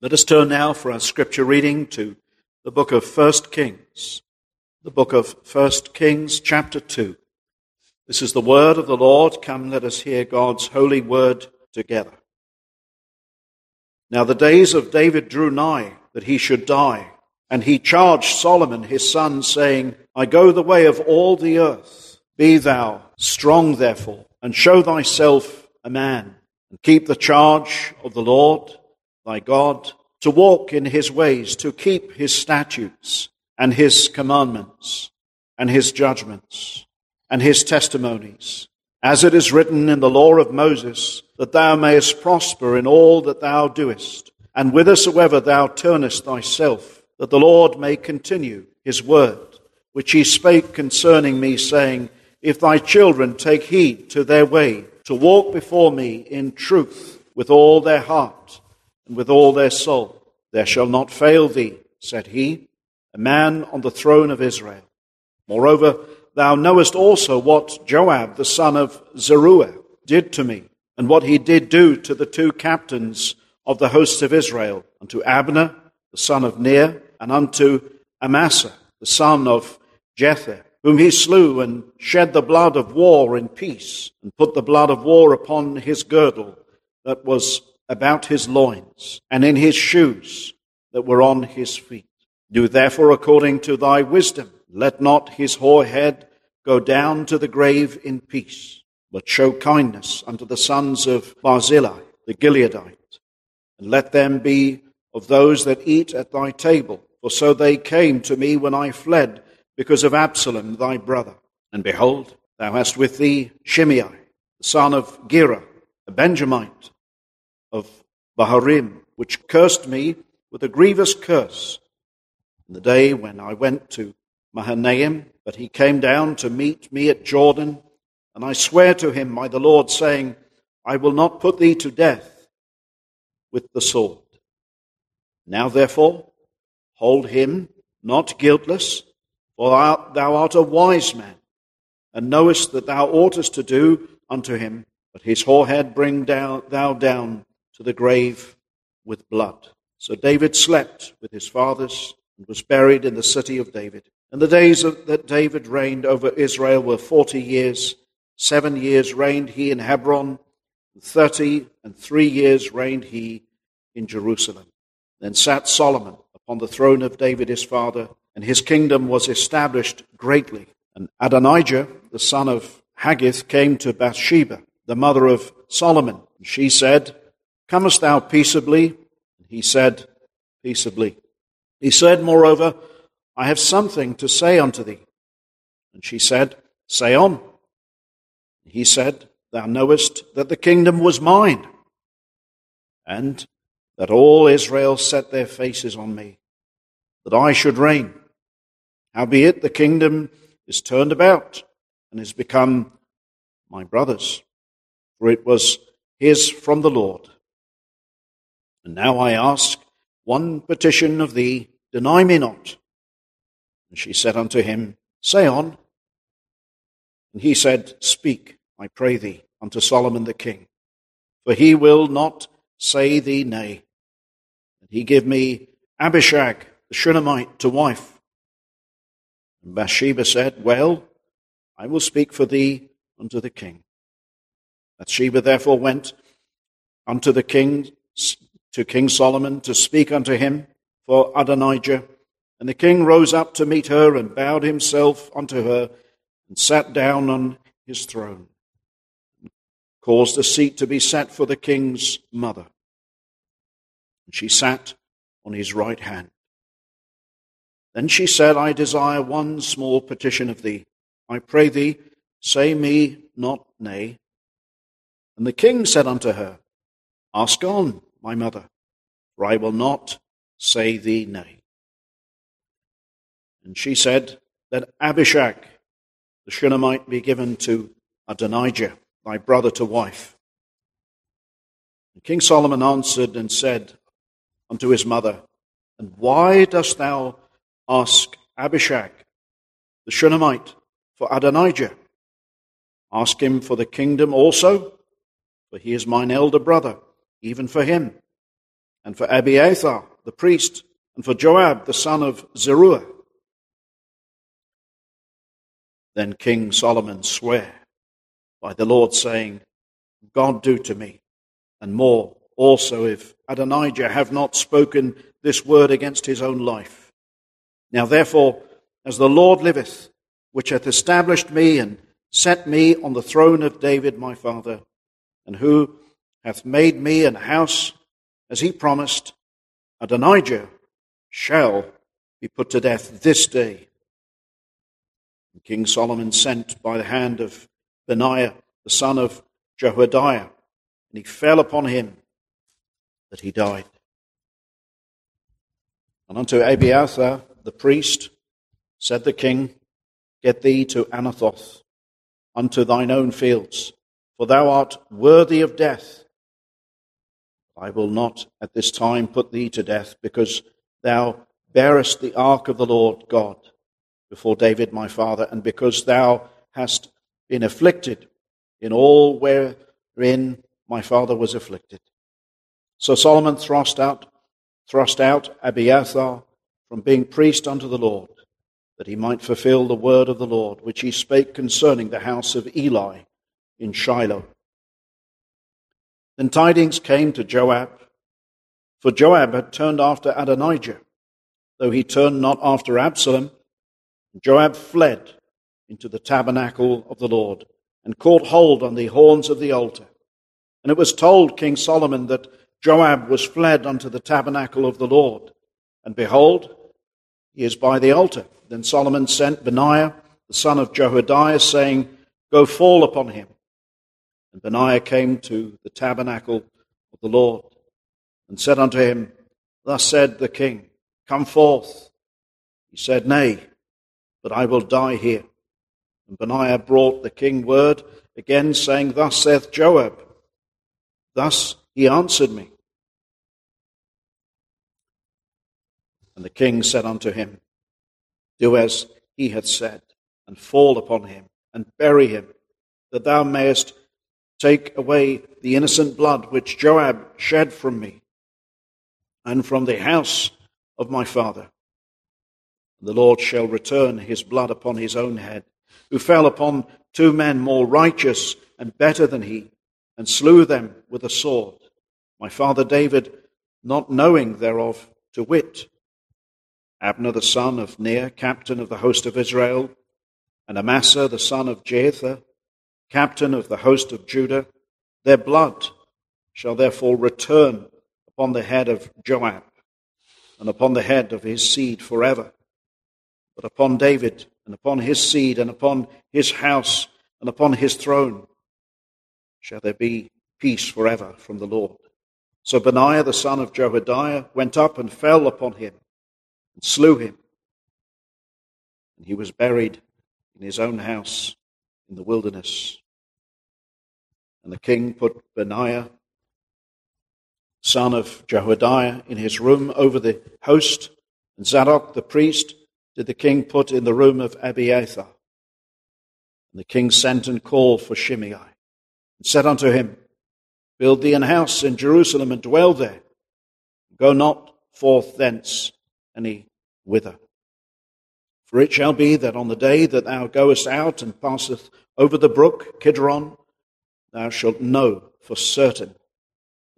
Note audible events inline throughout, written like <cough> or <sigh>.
Let us turn now for our scripture reading to the book of 1 Kings. The book of 1 Kings, chapter 2. This is the word of the Lord. Come, let us hear God's holy word together. Now the days of David drew nigh that he should die, and he charged Solomon his son, saying, I go the way of all the earth. Be thou strong, therefore, and show thyself a man, and keep the charge of the Lord thy God, to walk in his ways, to keep his statutes and his commandments and his judgments and his testimonies, as it is written in the law of Moses, that thou mayest prosper in all that thou doest, and whithersoever thou turnest thyself, that the Lord may continue his word, which he spake concerning me, saying, If thy children take heed to their way, to walk before me in truth with all their heart, and with all their soul. There shall not fail thee, said he, a man on the throne of Israel. Moreover, thou knowest also what Joab the son of Zeruiah did to me, and what he did do to the two captains of the hosts of Israel, unto Abner the son of Ner, and unto Amasa the son of Jether, whom he slew and shed the blood of war in peace, and put the blood of war upon his girdle that was about his loins, and in his shoes that were on his feet. Do therefore according to thy wisdom. Let not his hoar head go down to the grave in peace, but show kindness unto the sons of Barzillai, the Gileadite, and let them be of those that eat at thy table. For so they came to me when I fled because of Absalom thy brother. And behold, thou hast with thee Shimei, the son of Gera, a Benjamite, of Bahurim, which cursed me with a grievous curse. In the day when I went to Mahanaim, but he came down to meet me at Jordan, and I swear to him by the Lord, saying, I will not put thee to death with the sword. Now therefore, hold him not guiltless, for thou art a wise man, and knowest that thou oughtest to do unto him, but his hoar bring down, thou down to the grave with blood. So David slept with his fathers and was buried in the city of David. And the days that David reigned over Israel were forty years. Seven years reigned he in Hebron, and thirty and three years reigned he in Jerusalem. Then sat Solomon upon the throne of David his father, and his kingdom was established greatly. And Adonijah, the son of Haggith, came to Bathsheba, the mother of Solomon. And she said, Comest thou peaceably? He said, Peaceably. He said, Moreover, I have something to say unto thee. And she said, Say on. He said, Thou knowest that the kingdom was mine, and that all Israel set their faces on me, that I should reign. Howbeit the kingdom is turned about and is become my brother's, for it was his from the Lord and now I ask one petition of thee, deny me not. And she said unto him, Say on. And he said, Speak, I pray thee, unto Solomon the king, for he will not say thee nay. And he give me Abishag the Shunammite to wife. And Bathsheba said, Well, I will speak for thee unto the king. Bathsheba therefore went unto the king to King Solomon to speak unto him for Adonijah. And the king rose up to meet her and bowed himself unto her and sat down on his throne, and caused a seat to be set for the king's mother. And she sat on his right hand. Then she said, I desire one small petition of thee. I pray thee, say me not nay. And the king said unto her, Ask on my mother, for I will not say thee nay. And she said, Let Abishag the Shunammite be given to Adonijah, thy brother to wife. And King Solomon answered and said unto his mother, And why dost thou ask Abishag the Shunammite for Adonijah? Ask him for the kingdom also, for he is mine elder brother even for him. and for Abiathar the priest, and for Joab the son of Zeruiah. Then King Solomon sware by the Lord, saying, God do to me, and more also if Adonijah have not spoken this word against his own life. Now therefore, as the Lord liveth, which hath established me and set me on the throne of David my father, and who hath made me an house as he promised, Adonijah shall be put to death this day. And King Solomon sent by the hand of Benaiah, the son of Jehoiada, and he fell upon him that he died. And unto Abiathar the priest said the king, Get thee to Anathoth, unto thine own fields, for thou art worthy of death. I will not at this time put thee to death, because thou bearest the ark of the Lord God before David my father, and because thou hast been afflicted in all wherein my father was afflicted. So Solomon thrust out, thrust out Abiathar from being priest unto the Lord, that he might fulfill the word of the Lord, which he spake concerning the house of Eli in Shiloh. Then tidings came to Joab, for Joab had turned after Adonijah, though he turned not after Absalom. Joab fled into the tabernacle of the Lord and caught hold on the horns of the altar. And it was told King Solomon that Joab was fled unto the tabernacle of the Lord. And behold, he is by the altar. Then Solomon sent Benaiah, the son of Jehoiada, saying, Go fall upon him. And Benaiah came to the tabernacle of the Lord and said unto him, Thus said the king, Come forth. He said, Nay, but I will die here. And Benaiah brought the king word again, saying, Thus saith Joab. Thus he answered me. And the king said unto him, Do as he hath said, and fall upon him, and bury him, that thou mayest take away the innocent blood which Joab shed from me, and from the house of my father. The Lord shall return his blood upon his own head, who fell upon two men more righteous and better than he, and slew them with a sword. My father David, not knowing thereof, to wit, Abner the son of Ner, captain of the host of Israel, and Amasa the son of Jether, captain of the host of Judah, their blood shall therefore return upon the head of Joab and upon the head of his seed forever. But upon David and upon his seed and upon his house and upon his throne shall there be peace forever from the Lord. So Benaiah the son of Jehoiada went up and fell upon him and slew him. And he was buried in his own house in the wilderness. And the king put Benaiah, son of Jehoiada, in his room over the host, and Zadok the priest did the king put in the room of Abiathar. And the king sent and called for Shimei, and said unto him, Build thee an house in Jerusalem and dwell there. Go not forth thence any whither. For it shall be that on the day that thou goest out and passest over the brook Kidron, thou shalt know for certain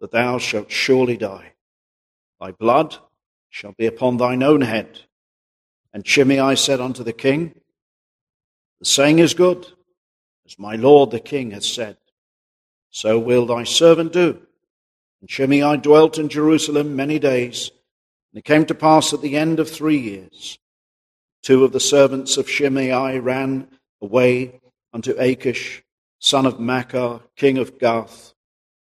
that thou shalt surely die. Thy blood shall be upon thine own head. And Shimei said unto the king, The saying is good, as my lord the king has said. So will thy servant do. And Shimei dwelt in Jerusalem many days and it came to pass at the end of three years, two of the servants of Shimei ran away unto Achish, son of Maachah, king of Gath.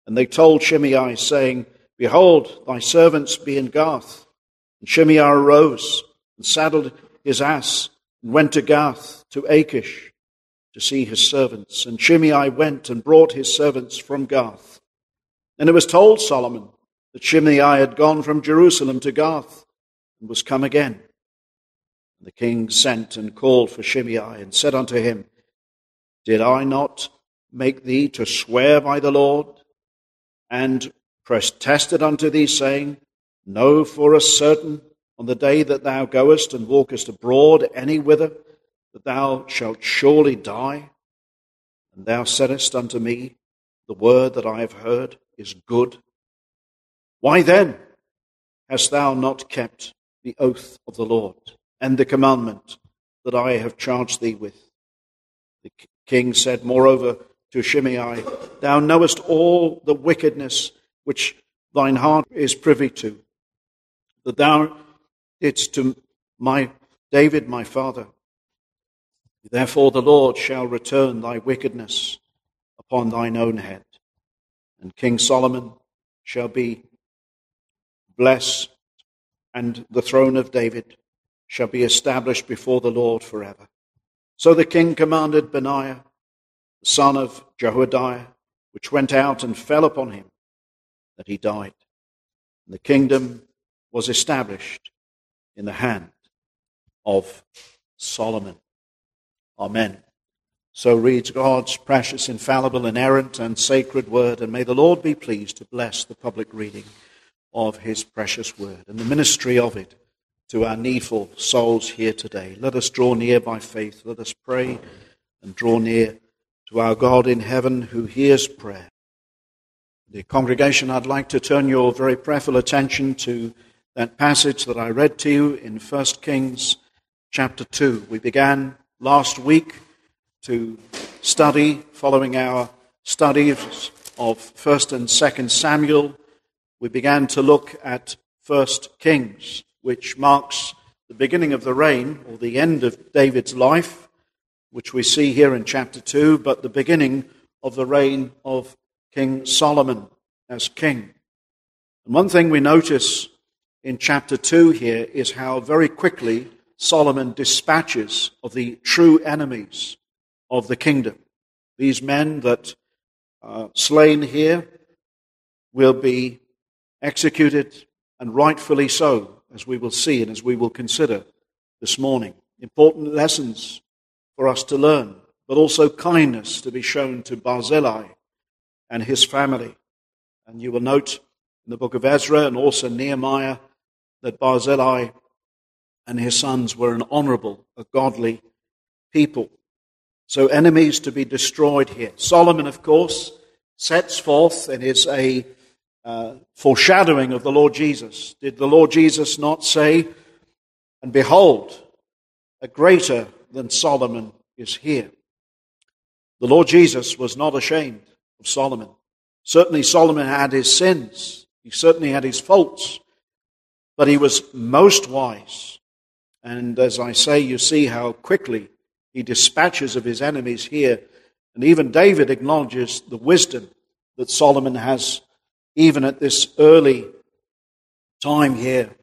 And they told Shimei, saying, Behold, thy servants be in Gath. And Shimei arose and saddled his ass and went to Gath, to Achish, to see his servants. And Shimei went and brought his servants from Gath. And it was told Solomon, that Shimei had gone from Jerusalem to Gath and was come again. And the king sent and called for Shimei and said unto him, Did I not make thee to swear by the Lord and protested unto thee, saying, Know for a certain on the day that thou goest and walkest abroad any whither, that thou shalt surely die. And thou saidst unto me, The word that I have heard is good. Why then hast thou not kept the oath of the Lord and the commandment that I have charged thee with? The king said, moreover, to Shimei, Thou knowest all the wickedness which thine heart is privy to, that thou didst to my David my father. Therefore the Lord shall return thy wickedness upon thine own head, and King Solomon shall be blessed, and the throne of David shall be established before the Lord forever. So the king commanded Benaiah, the son of Jehoiada, which went out and fell upon him, that he died. And the kingdom was established in the hand of Solomon. Amen. So reads God's precious, infallible, inerrant, and sacred word, and may the Lord be pleased to bless the public reading of his precious word and the ministry of it to our needful souls here today. Let us draw near by faith. Let us pray and draw near to our God in heaven who hears prayer. The congregation, I'd like to turn your very prayerful attention to that passage that I read to you in 1 Kings chapter 2. We began last week to study, following our studies of 1st and 2nd Samuel, we began to look at 1st Kings, which marks the beginning of the reign or the end of David's life, which we see here in chapter 2, but the beginning of the reign of King Solomon as king. And one thing we notice in chapter 2 here is how very quickly Solomon dispatches of the true enemies of the kingdom. These men that are slain here will be executed, and rightfully so, as we will see and as we will consider this morning. Important lessons for us to learn, but also kindness to be shown to Barzillai and his family. And you will note in the book of Ezra and also Nehemiah that Barzillai and his sons were an honorable, a godly people. So enemies to be destroyed here. Solomon, of course, sets forth and is a uh, foreshadowing of the Lord Jesus. Did the Lord Jesus not say, And behold, a greater than Solomon is here? The Lord Jesus was not ashamed of Solomon. Certainly, Solomon had his sins, he certainly had his faults, but he was most wise and as I say, you see how quickly he dispatches of his enemies here. And even David acknowledges the wisdom that Solomon has, even at this early time here,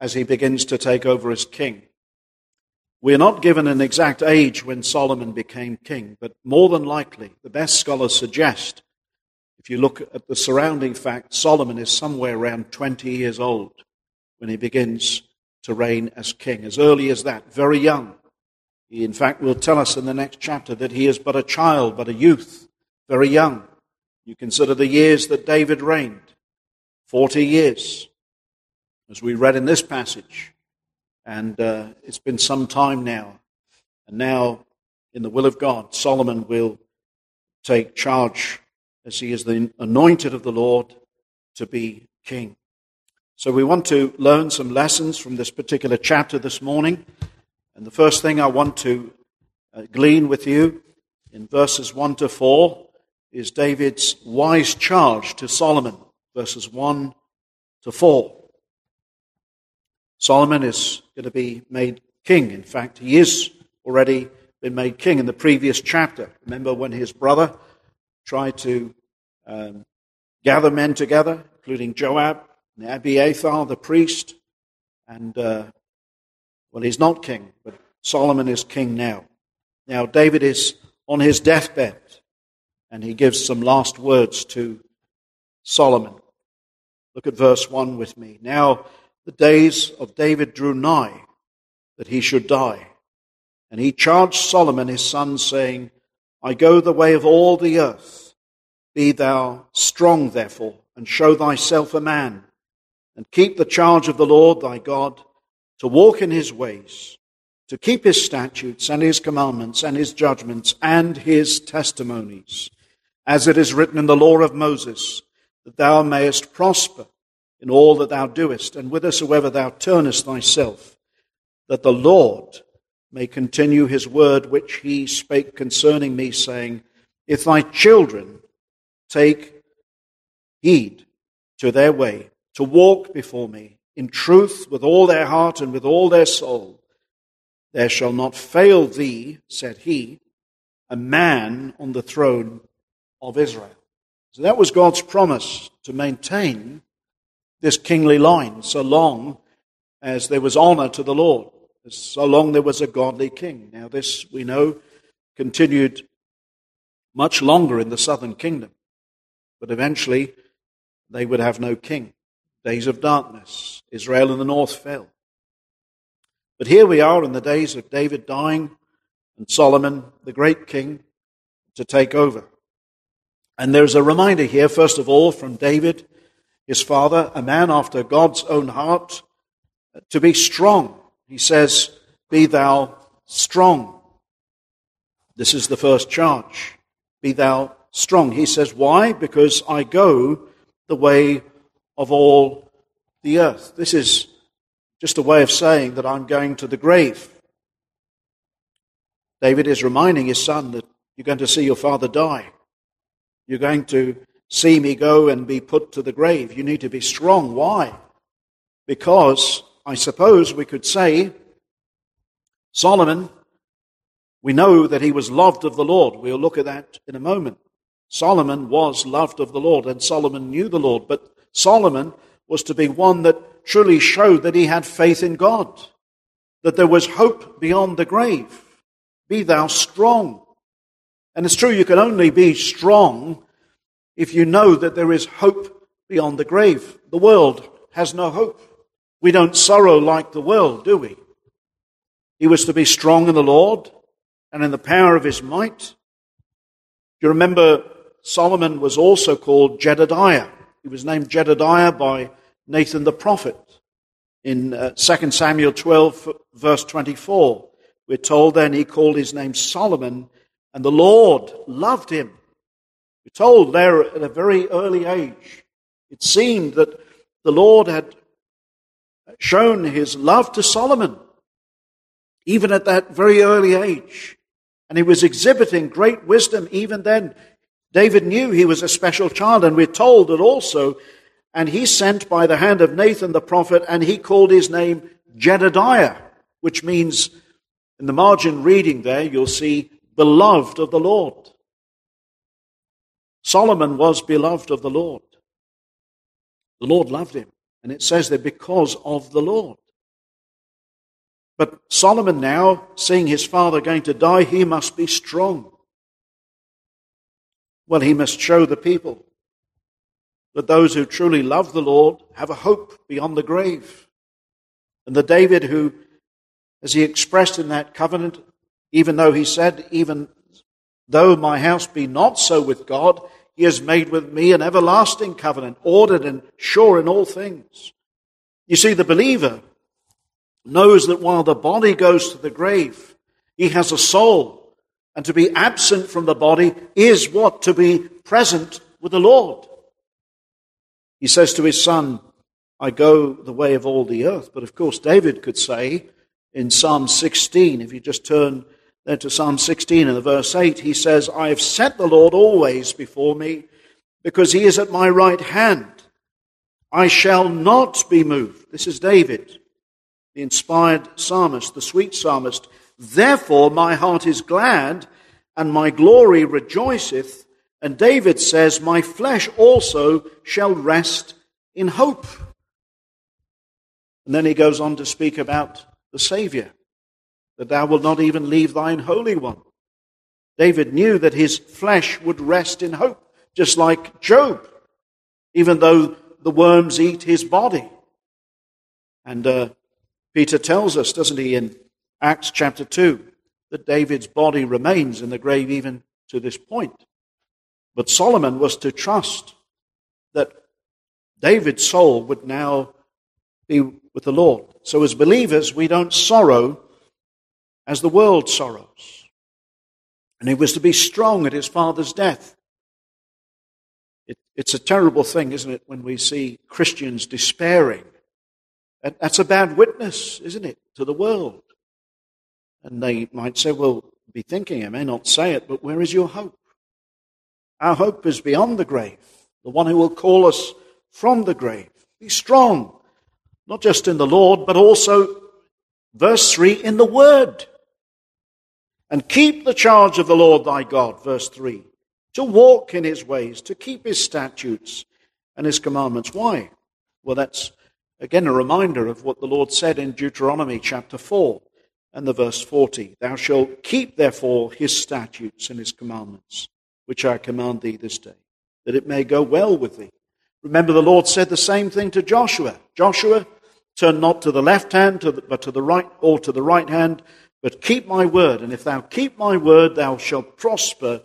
as he begins to take over as king. We are not given an exact age when Solomon became king, but more than likely, the best scholars suggest, if you look at the surrounding facts, Solomon is somewhere around 20 years old when he begins to reign as king, as early as that, very young. He, in fact, will tell us in the next chapter that he is but a child, but a youth, very young. You consider the years that David reigned 40 years, as we read in this passage. And uh, it's been some time now. And now, in the will of God, Solomon will take charge as he is the anointed of the Lord to be king. So we want to learn some lessons from this particular chapter this morning. And the first thing I want to uh, glean with you in verses 1 to 4 is David's wise charge to Solomon, verses 1 to 4. Solomon is going to be made king. In fact, he is already been made king in the previous chapter. Remember when his brother tried to um, gather men together, including Joab, and Abiathar, the priest, and, uh, well, he's not king, but Solomon is king now. Now, David is on his deathbed, and he gives some last words to Solomon. Look at verse 1 with me. Now, the days of David drew nigh that he should die. And he charged Solomon his son, saying, I go the way of all the earth. Be thou strong, therefore, and show thyself a man and keep the charge of the Lord thy God, to walk in his ways, to keep his statutes and his commandments and his judgments and his testimonies, as it is written in the law of Moses, that thou mayest prosper in all that thou doest, and whithersoever thou turnest thyself, that the Lord may continue his word which he spake concerning me, saying, If thy children take heed to their way, to walk before me in truth with all their heart and with all their soul, there shall not fail thee, said he, a man on the throne of Israel. So that was God's promise to maintain this kingly line so long as there was honor to the Lord, so long there was a godly king. Now, this, we know, continued much longer in the southern kingdom, but eventually they would have no king. Days of darkness. Israel in the north fell. But here we are in the days of David dying and Solomon, the great king, to take over. And there's a reminder here, first of all, from David, his father, a man after God's own heart, to be strong. He says, Be thou strong. This is the first charge. Be thou strong. He says, Why? Because I go the way of all the earth. This is just a way of saying that I'm going to the grave. David is reminding his son that you're going to see your father die. You're going to see me go and be put to the grave. You need to be strong. Why? Because I suppose we could say Solomon, we know that he was loved of the Lord. We'll look at that in a moment. Solomon was loved of the Lord, and Solomon knew the Lord, but Solomon was to be one that truly showed that he had faith in God, that there was hope beyond the grave. Be thou strong. And it's true, you can only be strong if you know that there is hope beyond the grave. The world has no hope. We don't sorrow like the world, do we? He was to be strong in the Lord and in the power of his might. Do you remember Solomon was also called Jedediah? He was named Jedediah by Nathan the prophet. In uh, 2 Samuel 12, verse 24, we're told then he called his name Solomon, and the Lord loved him. We're told there at a very early age, it seemed that the Lord had shown his love to Solomon, even at that very early age. And he was exhibiting great wisdom even then. David knew he was a special child, and we're told that also, and he sent by the hand of Nathan the prophet, and he called his name Jedediah, which means, in the margin reading there, you'll see, beloved of the Lord. Solomon was beloved of the Lord. The Lord loved him. And it says there, because of the Lord. But Solomon now, seeing his father going to die, he must be strong. Well, he must show the people that those who truly love the Lord have a hope beyond the grave. And the David who, as he expressed in that covenant, even though he said, even though my house be not so with God, he has made with me an everlasting covenant, ordered and sure in all things. You see, the believer knows that while the body goes to the grave, he has a soul and to be absent from the body is what? To be present with the Lord. He says to his son, I go the way of all the earth. But of course, David could say in Psalm 16, if you just turn there to Psalm 16 and the verse 8, he says, I have set the Lord always before me because he is at my right hand. I shall not be moved. This is David, the inspired psalmist, the sweet psalmist. Therefore, my heart is glad and my glory rejoiceth. And David says, My flesh also shall rest in hope. And then he goes on to speak about the Savior, that thou wilt not even leave thine Holy One. David knew that his flesh would rest in hope, just like Job, even though the worms eat his body. And uh, Peter tells us, doesn't he, in Acts chapter 2, that David's body remains in the grave even to this point. But Solomon was to trust that David's soul would now be with the Lord. So as believers, we don't sorrow as the world sorrows. And he was to be strong at his father's death. It, it's a terrible thing, isn't it, when we see Christians despairing. That's a bad witness, isn't it, to the world? And they might say, well, be thinking, I may not say it, but where is your hope? Our hope is beyond the grave, the one who will call us from the grave. Be strong, not just in the Lord, but also, verse 3, in the Word. And keep the charge of the Lord thy God, verse 3, to walk in his ways, to keep his statutes and his commandments. Why? Well, that's again a reminder of what the Lord said in Deuteronomy chapter 4 and the verse 40. Thou shalt keep therefore his statutes and his commandments, which I command thee this day, that it may go well with thee. Remember, the Lord said the same thing to Joshua. Joshua, turn not to the left hand, but to the right, or to the right hand, but keep my word. And if thou keep my word, thou shalt prosper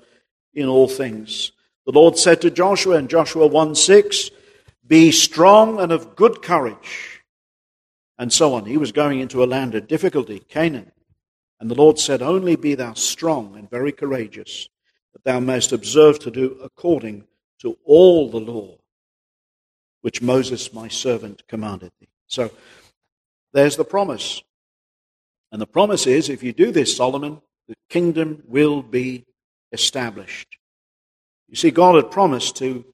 in all things. The Lord said to Joshua in Joshua 1 6, Be strong and of good courage and so on. He was going into a land of difficulty, Canaan. And the Lord said, Only be thou strong and very courageous, that thou mayest observe to do according to all the law which Moses my servant commanded thee. So there's the promise. And the promise is if you do this, Solomon, the kingdom will be established. You see, God had promised to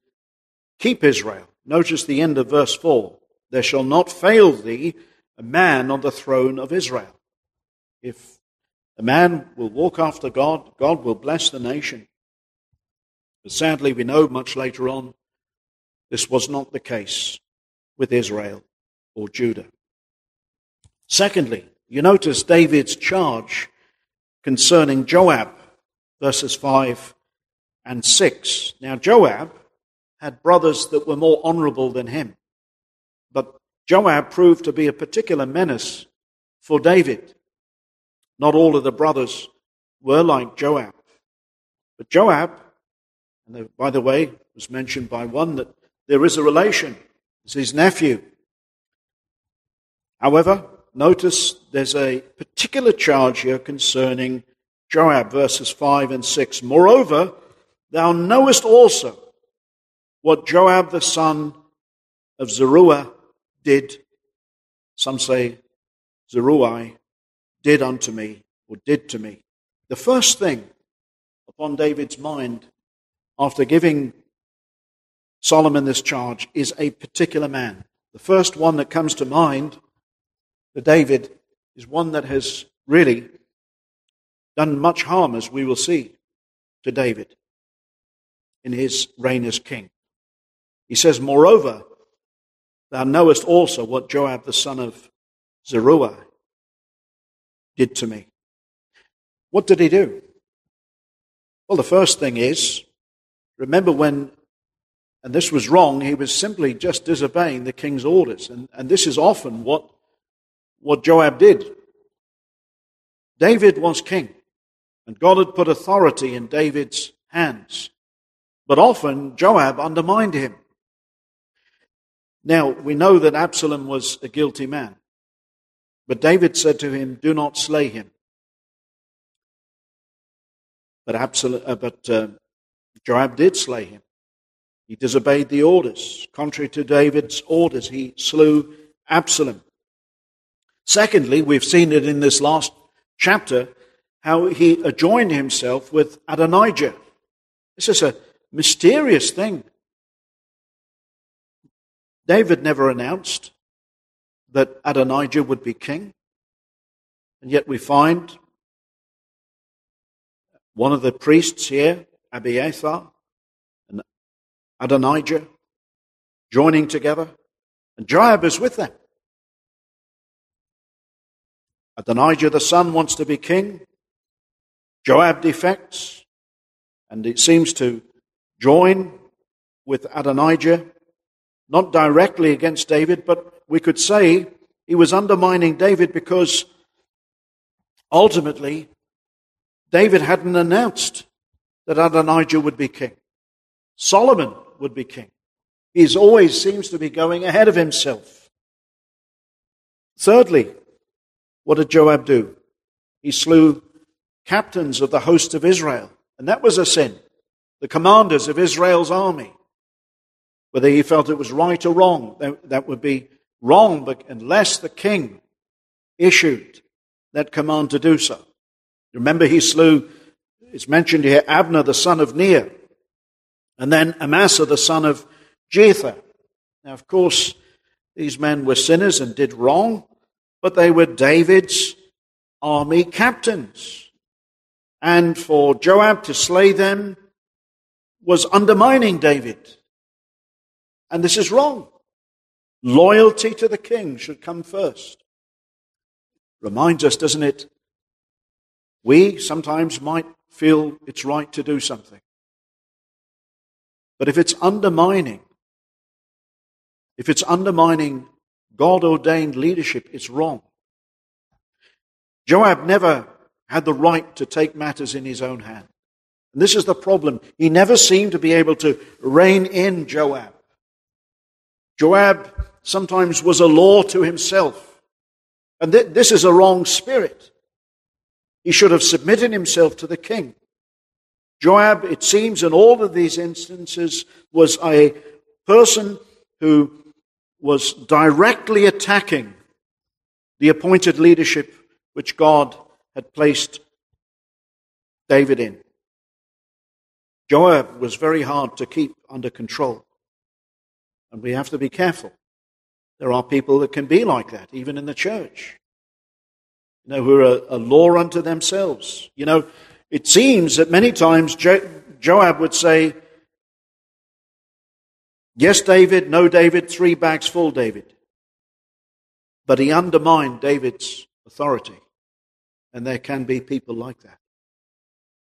keep Israel. Notice the end of verse 4 There shall not fail thee a man on the throne of Israel. If a man will walk after God, God will bless the nation. But sadly, we know much later on this was not the case with Israel or Judah. Secondly, you notice David's charge concerning Joab, verses 5 and 6. Now, Joab had brothers that were more honorable than him, but Joab proved to be a particular menace for David. Not all of the brothers were like Joab. But Joab, and by the way, was mentioned by one that there is a relation. It's his nephew. However, notice there's a particular charge here concerning Joab, verses 5 and 6. Moreover, thou knowest also what Joab the son of Zeruiah did, some say Zeruiah, did unto me, or did to me. The first thing upon David's mind after giving Solomon this charge is a particular man. The first one that comes to mind for David is one that has really done much harm, as we will see, to David in his reign as king. He says, Moreover, Thou knowest also what Joab the son of Zeruiah did to me. What did he do? Well, the first thing is, remember when, and this was wrong, he was simply just disobeying the king's orders. And, and this is often what, what Joab did. David was king, and God had put authority in David's hands. But often Joab undermined him. Now, we know that Absalom was a guilty man. But David said to him, Do not slay him. But, Absalom, uh, but uh, Joab did slay him. He disobeyed the orders. Contrary to David's orders, he slew Absalom. Secondly, we've seen it in this last chapter how he adjoined himself with Adonijah. This is a mysterious thing. David never announced that Adonijah would be king. And yet we find one of the priests here, Abiathar, and Adonijah joining together, and Joab is with them. Adonijah the son wants to be king. Joab defects, and it seems to join with Adonijah not directly against David, but we could say he was undermining David because ultimately David hadn't announced that Adonijah would be king. Solomon would be king. He always seems to be going ahead of himself. Thirdly, what did Joab do? He slew captains of the host of Israel, and that was a sin. The commanders of Israel's army. Whether he felt it was right or wrong, that would be wrong but unless the king issued that command to do so. Remember, he slew, it's mentioned here, Abner the son of Ner, and then Amasa the son of Jether. Now, of course, these men were sinners and did wrong, but they were David's army captains. And for Joab to slay them was undermining David. And this is wrong. Loyalty to the king should come first. Reminds us, doesn't it? We sometimes might feel it's right to do something. But if it's undermining, if it's undermining God ordained leadership, it's wrong. Joab never had the right to take matters in his own hand. And this is the problem. He never seemed to be able to rein in Joab. Joab sometimes was a law to himself. And th- this is a wrong spirit. He should have submitted himself to the king. Joab, it seems, in all of these instances, was a person who was directly attacking the appointed leadership which God had placed David in. Joab was very hard to keep under control. And we have to be careful. There are people that can be like that, even in the church. You know, who are a, a law unto themselves. You know, it seems that many times jo- Joab would say, Yes, David, no, David, three bags full, David. But he undermined David's authority. And there can be people like that.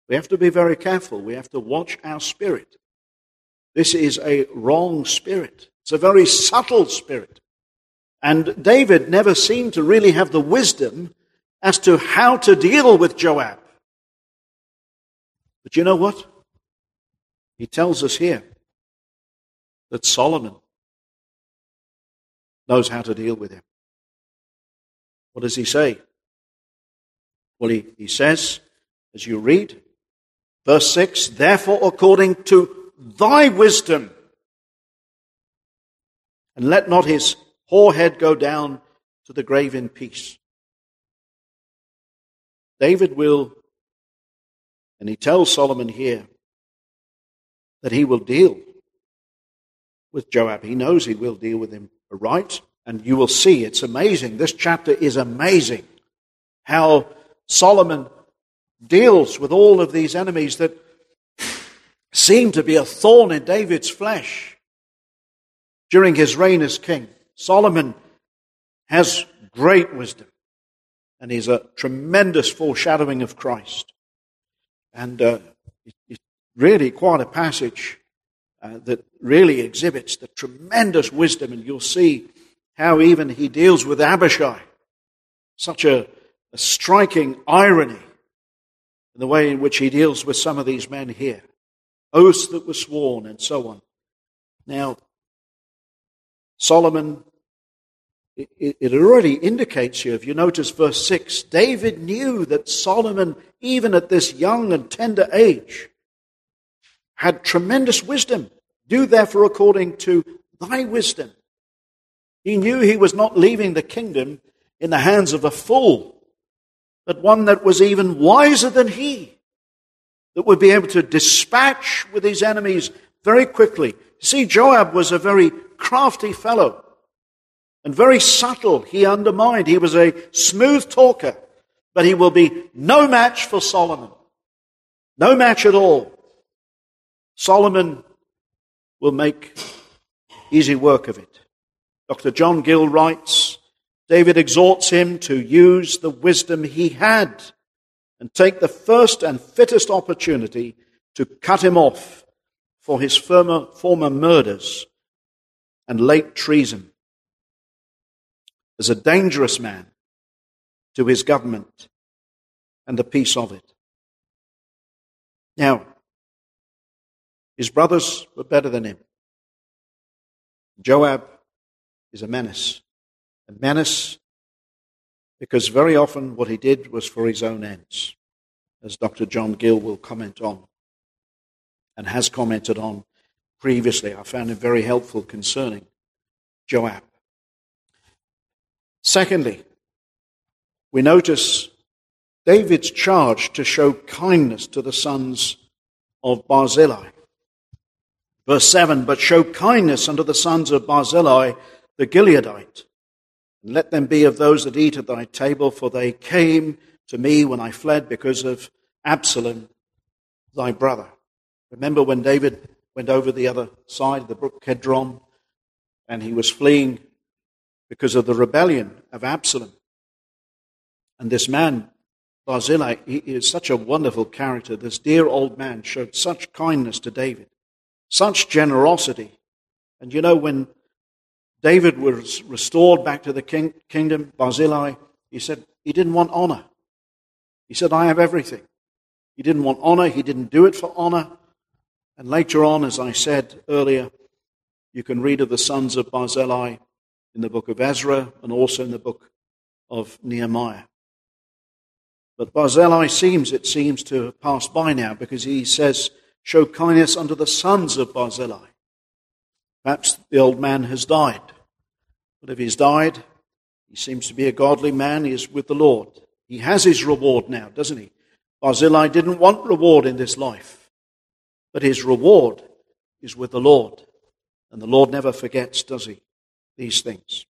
We have to be very careful. We have to watch our spirit. This is a wrong spirit. It's a very subtle spirit. And David never seemed to really have the wisdom as to how to deal with Joab. But you know what? He tells us here that Solomon knows how to deal with him. What does he say? Well, he, he says, as you read, verse 6, therefore, according to thy wisdom, and let not his hoar head go down to the grave in peace. David will, and he tells Solomon here, that he will deal with Joab. He knows he will deal with him right, and you will see it's amazing. This chapter is amazing how Solomon deals with all of these enemies that seem to be a thorn in David's flesh during his reign as king. Solomon has great wisdom, and he's a tremendous foreshadowing of Christ. And uh, it's really quite a passage uh, that really exhibits the tremendous wisdom, and you'll see how even he deals with Abishai. Such a, a striking irony in the way in which he deals with some of these men here. Oaths that were sworn, and so on. Now, Solomon, it, it already indicates here, if you notice verse 6, David knew that Solomon, even at this young and tender age, had tremendous wisdom. Do therefore according to thy wisdom. He knew he was not leaving the kingdom in the hands of a fool, but one that was even wiser than he, that would be able to dispatch with his enemies very quickly. See, Joab was a very crafty fellow and very subtle. He undermined. He was a smooth talker, but he will be no match for Solomon. No match at all. Solomon will make easy work of it. Dr. John Gill writes David exhorts him to use the wisdom he had and take the first and fittest opportunity to cut him off for his former, former murders and late treason. As a dangerous man to his government and the peace of it. Now, his brothers were better than him. Joab is a menace, a menace because very often what he did was for his own ends, as Dr. John Gill will comment on and has commented on previously. I found it very helpful concerning Joab. Secondly, we notice David's charge to show kindness to the sons of Barzillai. Verse 7 But show kindness unto the sons of Barzillai the Gileadite, and let them be of those that eat at thy table, for they came to me when I fled because of Absalom, thy brother. Remember when David went over the other side of the brook Kedron and he was fleeing because of the rebellion of Absalom. And this man, Barzillai, he is such a wonderful character. This dear old man showed such kindness to David, such generosity. And you know, when David was restored back to the king, kingdom, Barzillai, he said he didn't want honor. He said, I have everything. He didn't want honor. He didn't do it for honor. And later on, as I said earlier, you can read of the sons of Barzillai in the book of Ezra and also in the book of Nehemiah. But Barzillai seems, it seems, to have passed by now because he says, Show kindness unto the sons of Barzillai. Perhaps the old man has died. But if he's died, he seems to be a godly man. He is with the Lord. He has his reward now, doesn't he? Barzillai didn't want reward in this life, but his reward is with the Lord. And the Lord never forgets, does he, these things.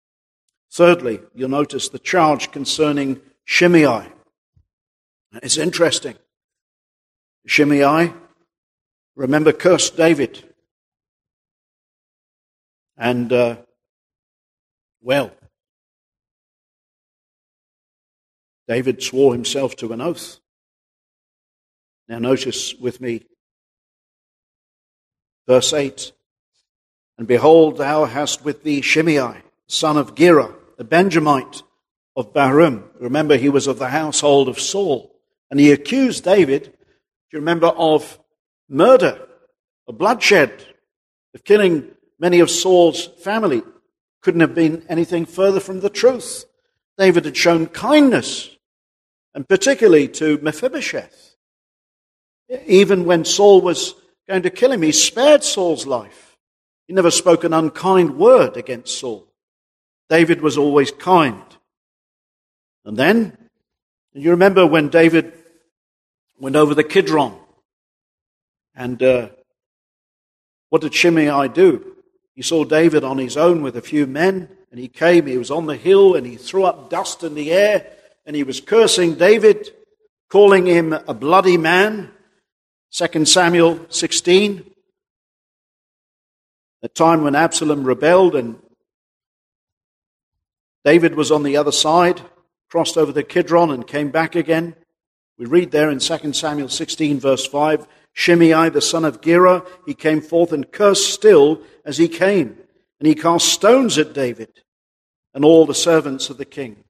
Thirdly, you'll notice the charge concerning Shimei. It's interesting. Shimei, remember, cursed David. And, uh, well, David swore himself to an oath. Now, notice with me verse 8 And behold, thou hast with thee Shimei, son of Gera, a Benjamite of Bahurim. Remember, he was of the household of Saul. And he accused David, do you remember, of murder, of bloodshed, of killing many of Saul's family. Couldn't have been anything further from the truth. David had shown kindness, and particularly to Mephibosheth. Even when Saul was going to kill him, he spared Saul's life. He never spoke an unkind word against Saul. David was always kind. And then, you remember when David went over the Kidron, and uh, what did Shimei do? He saw David on his own with a few men, and he came, he was on the hill, and he threw up dust in the air, and he was cursing David, calling him a bloody man. 2 Samuel 16. A time when Absalom rebelled and David was on the other side, crossed over the Kidron and came back again. We read there in 2 Samuel 16, verse 5 Shimei, the son of Gera, he came forth and cursed still as he came. And he cast stones at David and all the servants of the king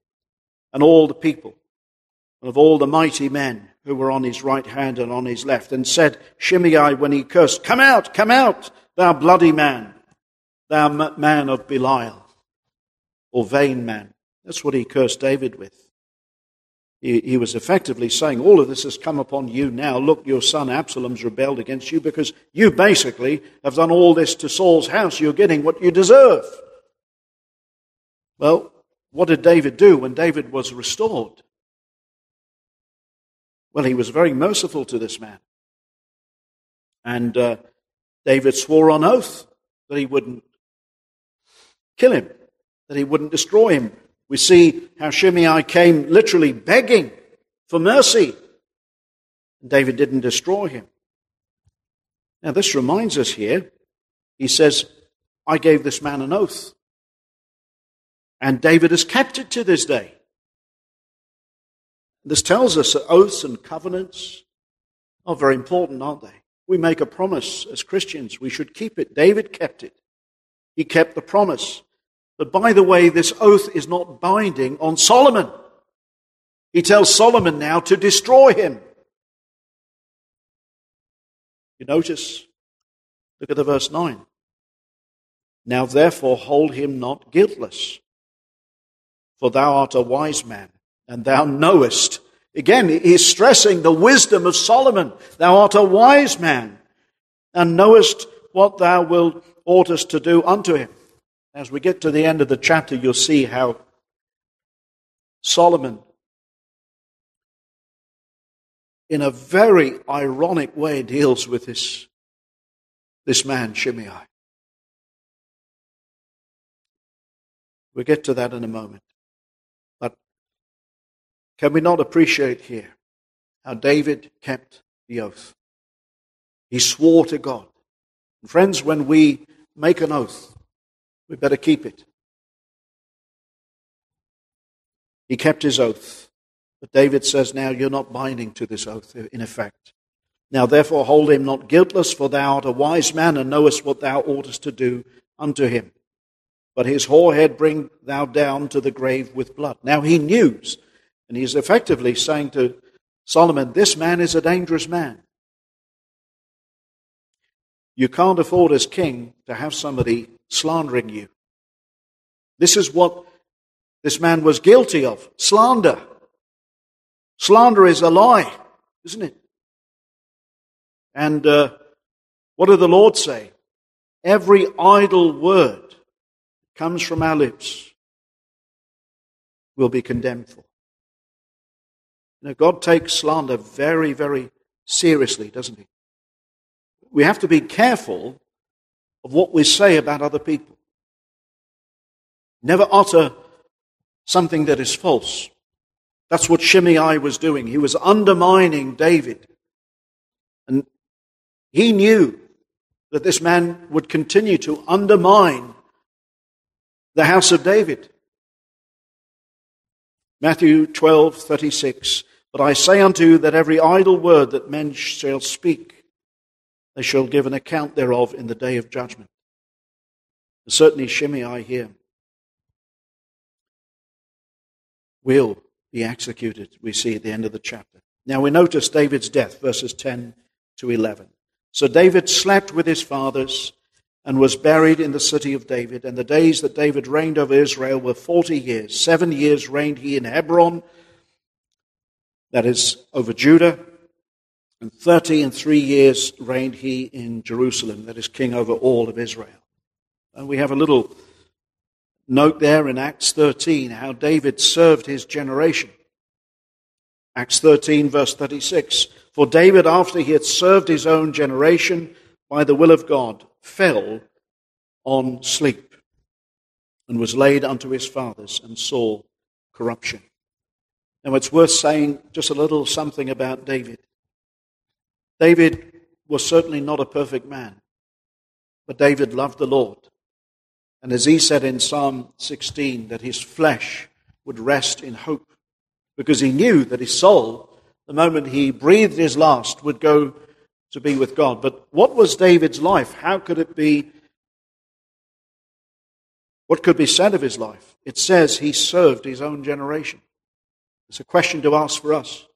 and all the people and of all the mighty men who were on his right hand and on his left, and said, Shimei, when he cursed, Come out, come out, thou bloody man, thou man of Belial, or vain man. That's what he cursed David with. He, he was effectively saying, All of this has come upon you now. Look, your son Absalom's rebelled against you because you basically have done all this to Saul's house. You're getting what you deserve. Well, what did David do when David was restored? Well, he was very merciful to this man. And uh, David swore on oath that he wouldn't kill him, that he wouldn't destroy him, we see how Shimei came literally begging for mercy. David didn't destroy him. Now, this reminds us here, he says, I gave this man an oath. And David has kept it to this day. This tells us that oaths and covenants are very important, aren't they? We make a promise as Christians, we should keep it. David kept it. He kept the promise. But by the way, this oath is not binding on Solomon. He tells Solomon now to destroy him. You notice, look at the verse 9. Now therefore hold him not guiltless, for thou art a wise man, and thou knowest. Again, he's stressing the wisdom of Solomon. Thou art a wise man, and knowest what thou wilt oughtest to do unto him. As we get to the end of the chapter, you'll see how Solomon, in a very ironic way, deals with this, this man, Shimei. We'll get to that in a moment. But can we not appreciate here how David kept the oath? He swore to God. Friends, when we make an oath, we better keep it. He kept his oath. But David says, Now you're not binding to this oath, in effect. Now therefore hold him not guiltless, for thou art a wise man, and knowest what thou oughtest to do unto him. But his hoar head bring thou down to the grave with blood. Now he knew, and he's effectively saying to Solomon, This man is a dangerous man. You can't afford as king to have somebody slandering you. This is what this man was guilty of slander. Slander is a lie, isn't it? And uh, what did the Lord say? Every idle word comes from our lips will be condemned for. Know, God takes slander very, very seriously, doesn't he? We have to be careful of what we say about other people. Never utter something that is false. That's what Shimei was doing. He was undermining David. And he knew that this man would continue to undermine the house of David. Matthew 12:36 But I say unto you that every idle word that men shall speak they shall give an account thereof in the day of judgment. And certainly Shimei here will be executed, we see at the end of the chapter. Now we notice David's death, verses 10 to 11. So David slept with his fathers and was buried in the city of David. And the days that David reigned over Israel were 40 years. Seven years reigned he in Hebron, that is, over Judah. And thirty and three years reigned he in Jerusalem, that is, king over all of Israel. And we have a little note there in Acts 13 how David served his generation. Acts 13, verse 36. For David, after he had served his own generation by the will of God, fell on sleep and was laid unto his fathers and saw corruption. Now, it's worth saying just a little something about David. David was certainly not a perfect man, but David loved the Lord. And as he said in Psalm 16, that his flesh would rest in hope, because he knew that his soul, the moment he breathed his last, would go to be with God. But what was David's life? How could it be? What could be said of his life? It says he served his own generation. It's a question to ask for us.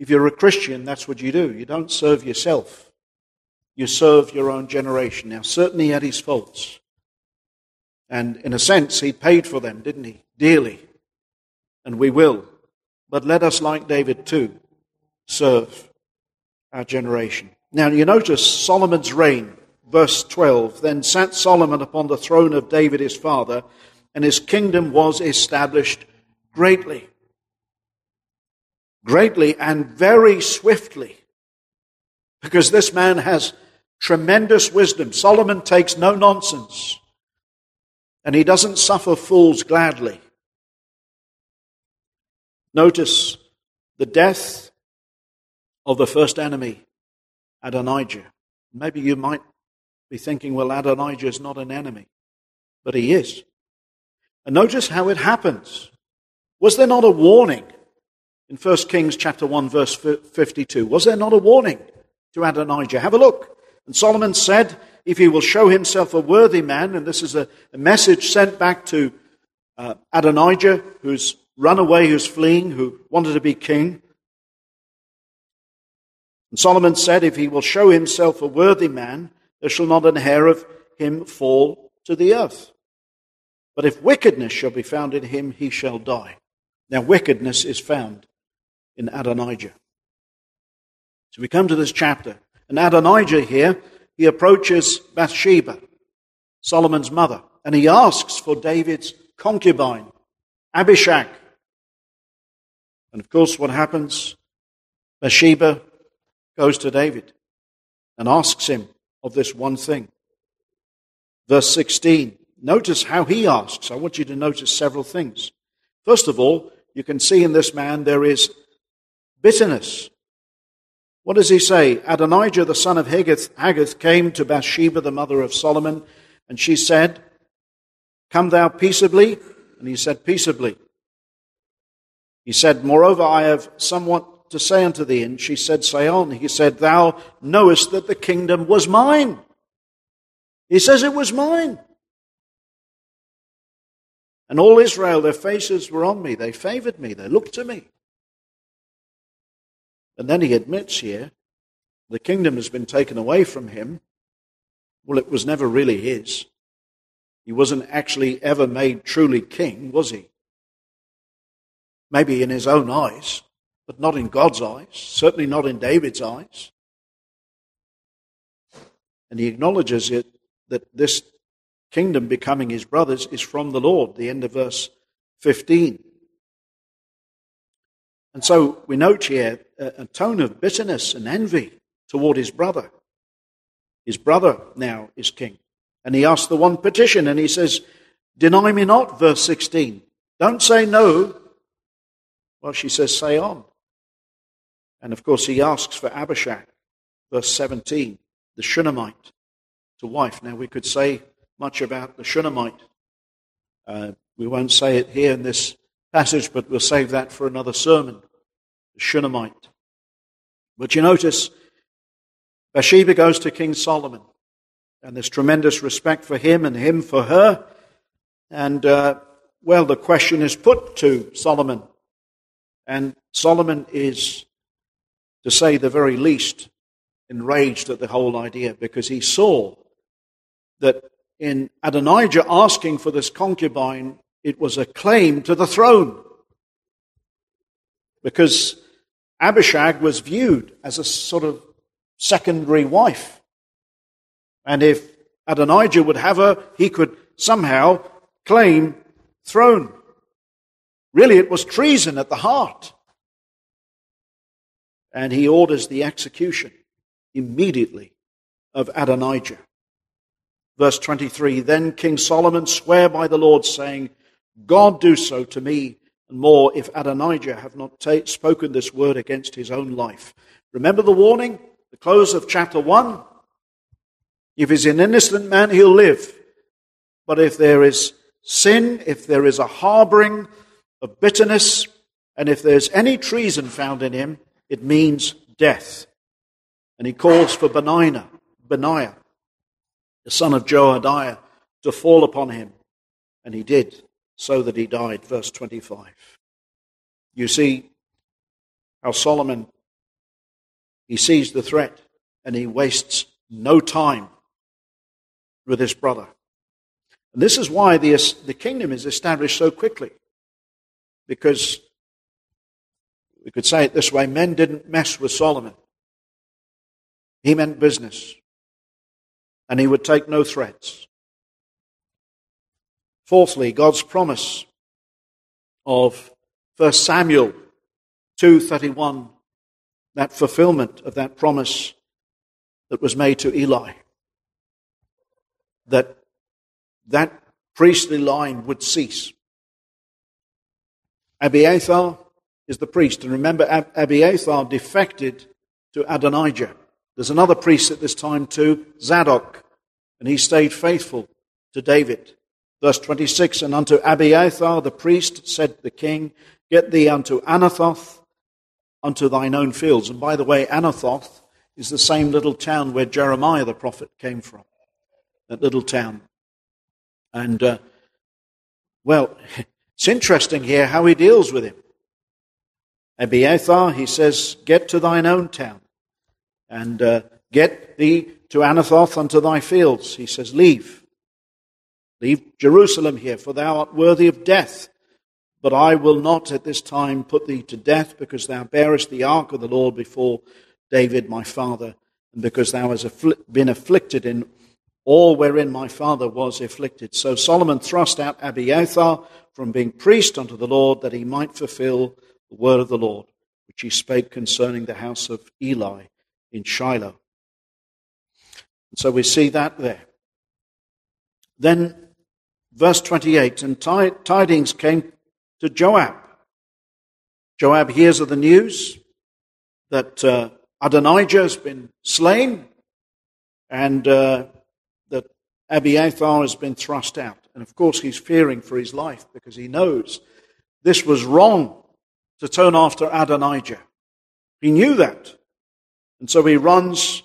If you're a Christian, that's what you do. You don't serve yourself, you serve your own generation. Now, certainly he had his faults. And in a sense, he paid for them, didn't he? Dearly. And we will. But let us, like David too, serve our generation. Now, you notice Solomon's reign, verse 12. Then sat Solomon upon the throne of David his father, and his kingdom was established greatly greatly and very swiftly. Because this man has tremendous wisdom. Solomon takes no nonsense. And he doesn't suffer fools gladly. Notice the death of the first enemy, Adonijah. Maybe you might be thinking, well, Adonijah is not an enemy, but he is. And notice how it happens. Was there not a warning in 1 Kings chapter 1 verse 52. Was there not a warning to Adonijah? Have a look. And Solomon said, if he will show himself a worthy man, and this is a, a message sent back to uh, Adonijah, who's run away, who's fleeing, who wanted to be king. And Solomon said, if he will show himself a worthy man, there shall not an hair of him fall to the earth. But if wickedness shall be found in him, he shall die. Now, wickedness is found in Adonijah. So we come to this chapter, and Adonijah here, he approaches Bathsheba, Solomon's mother, and he asks for David's concubine, Abishag. And of course, what happens? Bathsheba goes to David and asks him of this one thing. Verse 16. Notice how he asks. I want you to notice several things. First of all, you can see in this man there is bitterness. What does he say? Adonijah, the son of Haggith, Haggith, came to Bathsheba, the mother of Solomon, and she said, Come thou peaceably? And he said, Peaceably. He said, Moreover, I have somewhat to say unto thee. And she said, Say on. He said, Thou knowest that the kingdom was mine. He says it was mine. And all Israel, their faces were on me. They favored me. They looked to me. And then he admits here the kingdom has been taken away from him. Well, it was never really his. He wasn't actually ever made truly king, was he? Maybe in his own eyes, but not in God's eyes, certainly not in David's eyes. And he acknowledges it that this kingdom becoming his brothers is from the Lord, the end of verse 15. And so we note here a, tone of bitterness and envy toward his brother. His brother now is king. And he asks the one petition and he says, Deny me not, verse 16. Don't say no. Well, she says, Say on. And of course, he asks for Abishag, verse 17, the Shunammite, to wife. Now, we could say much about the Shunammite. Uh, we won't say it here in this passage, but we'll save that for another sermon. The Shunammite. But you notice, Bathsheba goes to King Solomon, and there's tremendous respect for him and him for her. And, uh, well, the question is put to Solomon. And Solomon is, to say the very least, enraged at the whole idea because he saw that in Adonijah asking for this concubine, it was a claim to the throne. Because Abishag was viewed as a sort of secondary wife. And if Adonijah would have her, he could somehow claim throne. Really, it was treason at the heart. And he orders the execution immediately of Adonijah. Verse 23 Then King Solomon sware by the Lord, saying, God do so to me and more if Adonijah have not ta- spoken this word against his own life. Remember the warning, the close of chapter 1? If he's an innocent man, he'll live. But if there is sin, if there is a harboring of bitterness, and if there's any treason found in him, it means death. And he calls for Benaiah, Benaiah, the son of Jehoiada, to fall upon him. And he did so that he died. Verse 25. You see how Solomon, he sees the threat and he wastes no time with his brother. And this is why the, the kingdom is established so quickly. Because we could say it this way men didn't mess with Solomon. He meant business. And he would take no threats. Fourthly, God's promise of 1 Samuel 2:31, that fulfillment of that promise that was made to Eli, that that priestly line would cease. Abiathar is the priest, and remember, Abiathar defected to Adonijah. There's another priest at this time too, Zadok, and he stayed faithful to David. Verse 26 And unto Abiathar the priest said the king, Get thee unto Anathoth, unto thine own fields. And by the way, Anathoth is the same little town where Jeremiah the prophet came from. That little town. And, uh, well, <laughs> it's interesting here how he deals with him. Abiathar, he says, Get to thine own town, and uh, get thee to Anathoth unto thy fields. He says, Leave. Leave Jerusalem here, for thou art worthy of death. But I will not at this time put thee to death, because thou bearest the ark of the Lord before David my father, and because thou hast been afflicted in all wherein my father was afflicted. So Solomon thrust out Abiathar from being priest unto the Lord, that he might fulfill the word of the Lord, which he spake concerning the house of Eli in Shiloh. And so we see that there. Then, verse 28 And tidings came to Joab. Joab hears of the news that uh, Adonijah has been slain and uh, that Abiathar has been thrust out. And of course, he's fearing for his life because he knows this was wrong to turn after Adonijah. He knew that. And so he runs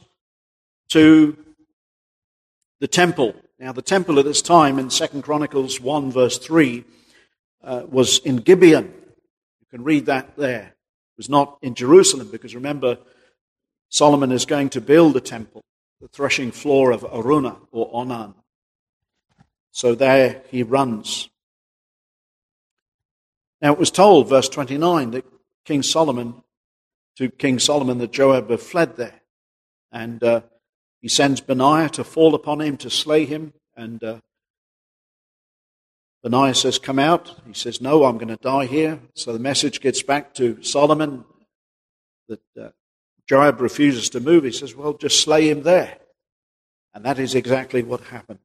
to the temple. Now, the temple at this time in 2 Chronicles 1, verse 3, uh, was in Gibeon. You can read that there. It was not in Jerusalem because remember, Solomon is going to build a temple, the threshing floor of Araunah or Ornan. So there he runs. Now it was told, verse 29, that King Solomon, to King Solomon, that Joab had fled there. And uh, he sends Benaiah to fall upon him to slay him. And uh, Benaiah says, Come out. He says, No, I'm going to die here. So the message gets back to Solomon that uh, Joab refuses to move. He says, Well, just slay him there. And that is exactly what happened.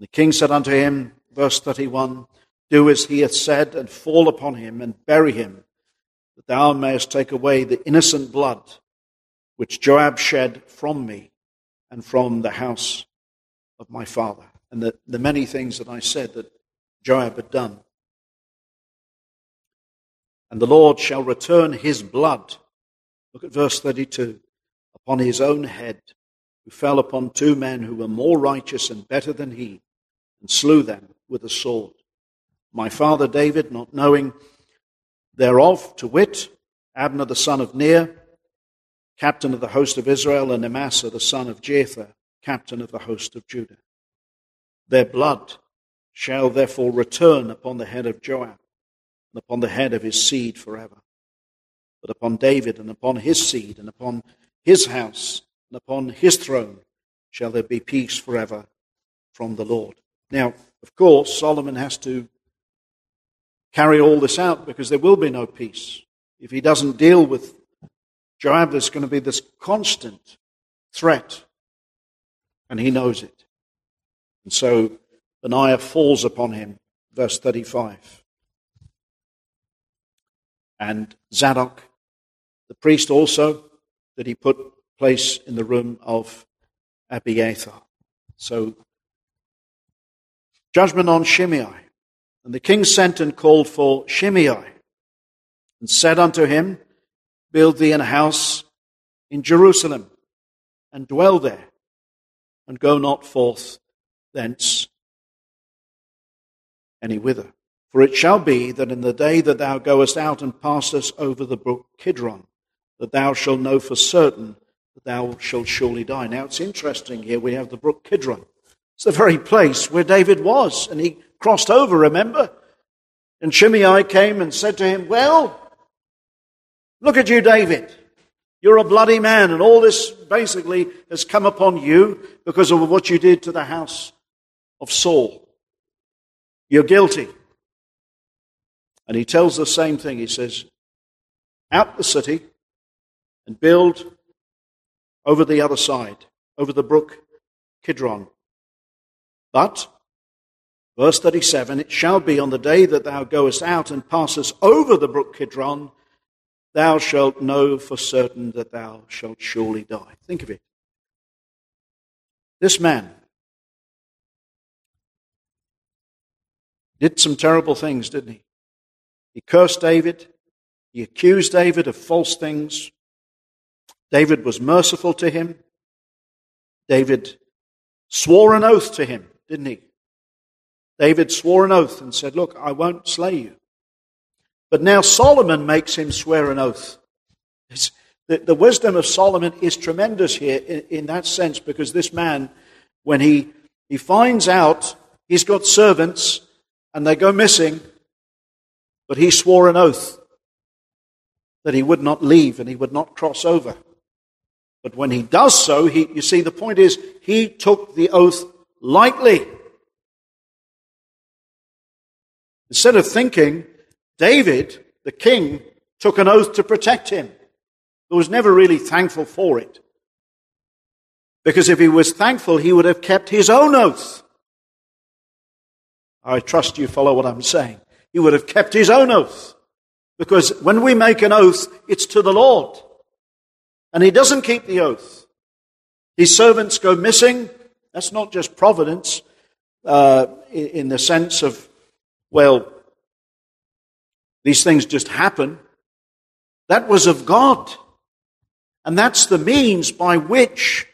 The king said unto him, verse 31, Do as he hath said, and fall upon him, and bury him, that thou mayest take away the innocent blood which Joab shed from me and from the house of my father and the, the many things that I said that Joab had done. And the Lord shall return his blood. Look at verse 32 upon his own head, who fell upon two men who were more righteous and better than he, and slew them with a sword. My father David, not knowing thereof, to wit, Abner the son of Ner, captain of the host of Israel, and Amasa the son of Jether, captain of the host of Judah. Their blood shall therefore return upon the head of Joab and upon the head of his seed forever. But upon David and upon his seed and upon his house and upon his throne shall there be peace forever from the Lord. Now, of course, Solomon has to carry all this out because there will be no peace. If he doesn't deal with Joab, there's going to be this constant threat, and he knows it. And so Benaiah falls upon him, verse 35. And Zadok, the priest also, that he put place in the room of Abiathar. So, judgment on Shimei. And the king sent and called for Shimei, and said unto him, Build thee an house in Jerusalem, and dwell there, and go not forth thence any whither. For it shall be that in the day that thou goest out and passest over the brook Kidron, that thou shalt know for certain that thou shalt surely die. Now it's interesting here we have the brook Kidron. It's the very place where David was, and he crossed over, remember? And Shimei came and said to him, Well, look at you, David. You're a bloody man, and all this basically has come upon you because of what you did to the house of Saul. You're guilty. And he tells the same thing. He says, Out the city and build over the other side, over the brook Kidron. But, verse 37, it shall be on the day that thou goest out and passest over the brook Kidron, thou shalt know for certain that thou shalt surely die. Think of it. This man did some terrible things, didn't he? He cursed David. He accused David of false things. David was merciful to him. David swore an oath to him, didn't he? David swore an oath and said, Look, I won't slay you. But now Solomon makes him swear an oath. The, the, wisdom of Solomon is tremendous here in, in that sense because this man, when he, he finds out he's got servants and they go missing, But he swore an oath that he would not leave and he would not cross over. But when he does so, he, you see, the point is, he took the oath lightly. Instead of thinking, David, the king, took an oath to protect him, he was never really thankful for it. Because if he was thankful, he would have kept his own oath. I trust you follow what I'm saying. He would have kept his own oath. Because when we make an oath, it's to the Lord. And he doesn't keep the oath. His servants go missing. That's not just providence uh, in the sense of, well, these things just happen. That was of God. And that's the means by which,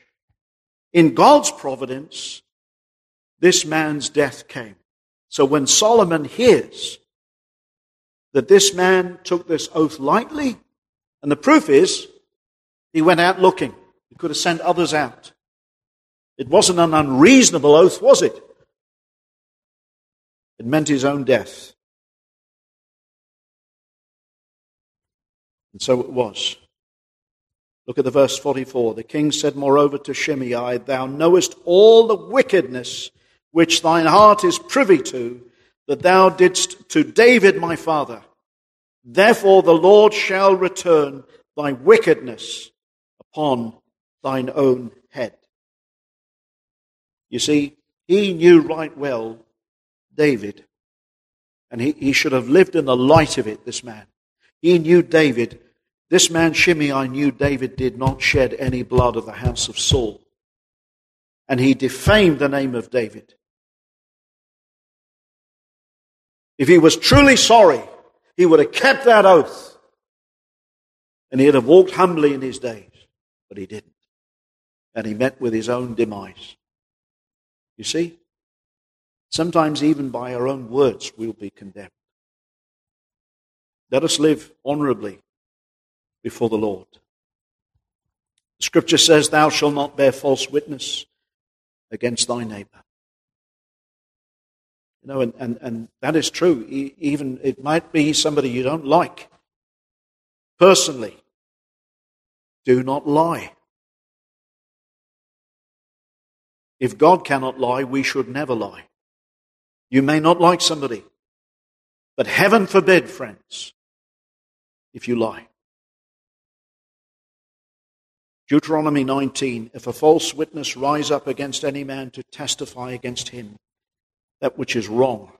in God's providence, this man's death came. So when Solomon hears that this man took this oath lightly, and the proof is he went out looking. He could have sent others out. It wasn't an unreasonable oath, was it? It meant his own death. And so it was. Look at the verse 44. The king said, moreover, to Shimei, Thou knowest all the wickedness which thine heart is privy to, that thou didst to David my father. Therefore the Lord shall return thy wickedness upon thine own head. You see, he knew right well David, and he, he should have lived in the light of it, this man. He knew David. This man Shimei knew David did not shed any blood of the house of Saul. And he defamed the name of David. If he was truly sorry, he would have kept that oath. And he'd have walked humbly in his days. But he didn't. And he met with his own demise. You see? Sometimes even by our own words we'll be condemned. Let us live honorably before the Lord. The scripture says, Thou shalt not bear false witness against thy neighbor. You know, and, and, and that is true. Even it might be somebody you don't like. Personally, do not lie. If God cannot lie, we should never lie. You may not like somebody, but heaven forbid, friends, if you lie. Deuteronomy 19 If a false witness rise up against any man to testify against him, that which is wrong,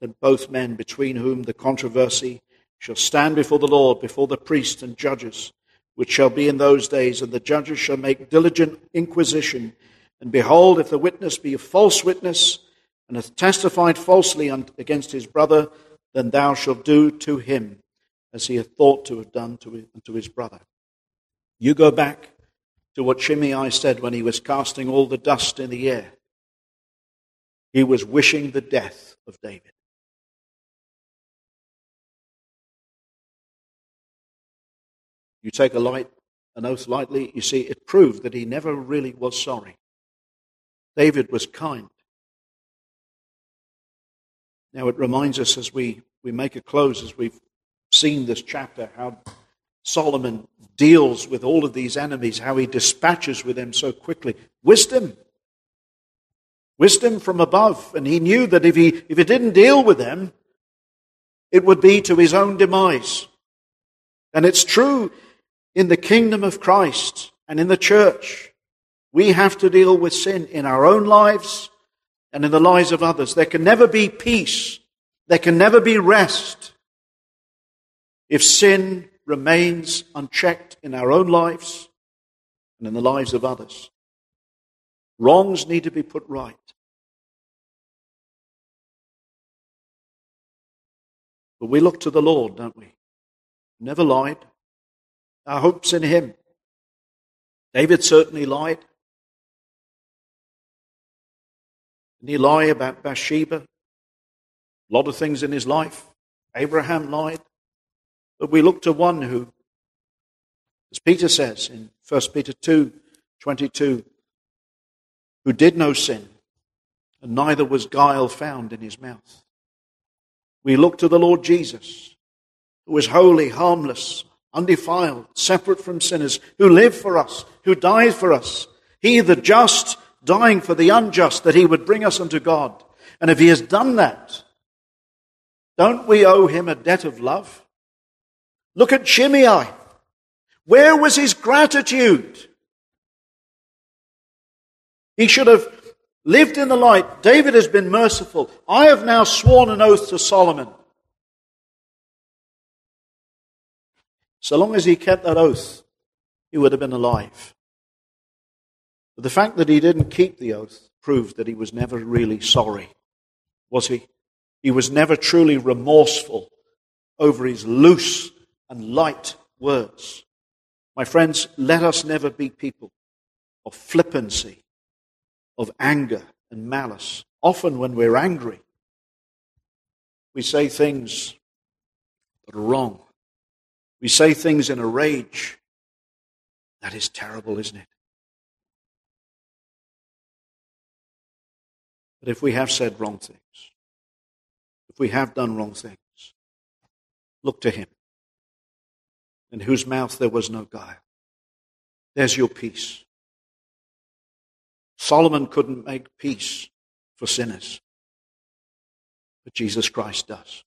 then both men between whom the controversy shall stand before the Lord, before the priests and judges, which shall be in those days, and the judges shall make diligent inquisition. And behold, if the witness be a false witness, and hath testified falsely against his brother, then thou shalt do to him as he had thought to have done to his brother. You go back to what Shimei said when he was casting all the dust in the air. He was wishing the death of David. You take a light, an oath lightly, you see, it proved that he never really was sorry. David was kind. Now it reminds us as we, we make a close, as we've seen this chapter, how Solomon deals with all of these enemies, how he dispatches with them so quickly. Wisdom. Wisdom from above. And he knew that if he, if he didn't deal with them, it would be to his own demise. And it's true in the kingdom of Christ and in the church. We have to deal with sin in our own lives and in the lives of others. There can never be peace. There can never be rest if sin remains unchecked in our own lives and in the lives of others. Wrongs need to be put right. But we look to the Lord, don't we? Never lied. Our hope's in Him. David certainly lied. Didn't he lie about Bathsheba? A lot of things in his life. Abraham lied. But we look to one who, as Peter says in 1 Peter 2 22, who did no sin, and neither was guile found in his mouth. We look to the Lord Jesus, who is holy, harmless, undefiled, separate from sinners, who lived for us, who died for us. He, the just, dying for the unjust, that he would bring us unto God. And if he has done that, don't we owe him a debt of love? Look at Shimei. Where was his gratitude? He should have lived in the light. David has been merciful. I have now sworn an oath to Solomon. So long as he kept that oath, he would have been alive. But the fact that he didn't keep the oath proved that he was never really sorry, was he? He was never truly remorseful over his loose and light words. My friends, let us never be people of flippancy, of anger and malice. Often, when we're angry, we say things that are wrong. We say things in a rage. That is terrible, isn't it? But if we have said wrong things, if we have done wrong things, look to Him, in whose mouth there was no guile. There's your peace. Solomon couldn't make peace for sinners, but Jesus Christ does.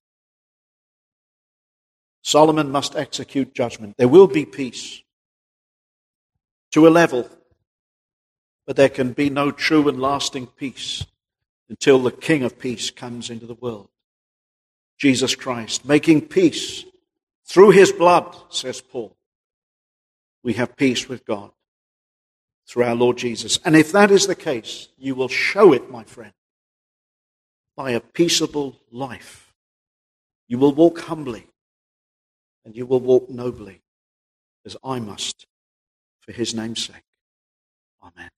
Solomon must execute judgment. There will be peace to a level, but there can be no true and lasting peace until the King of Peace comes into the world. Jesus Christ, making peace through his blood, says Paul. We have peace with God through our Lord Jesus. And if that is the case, you will show it, my friend, by a peaceable life. You will walk humbly and you will walk nobly as I must for his name's sake. Amen.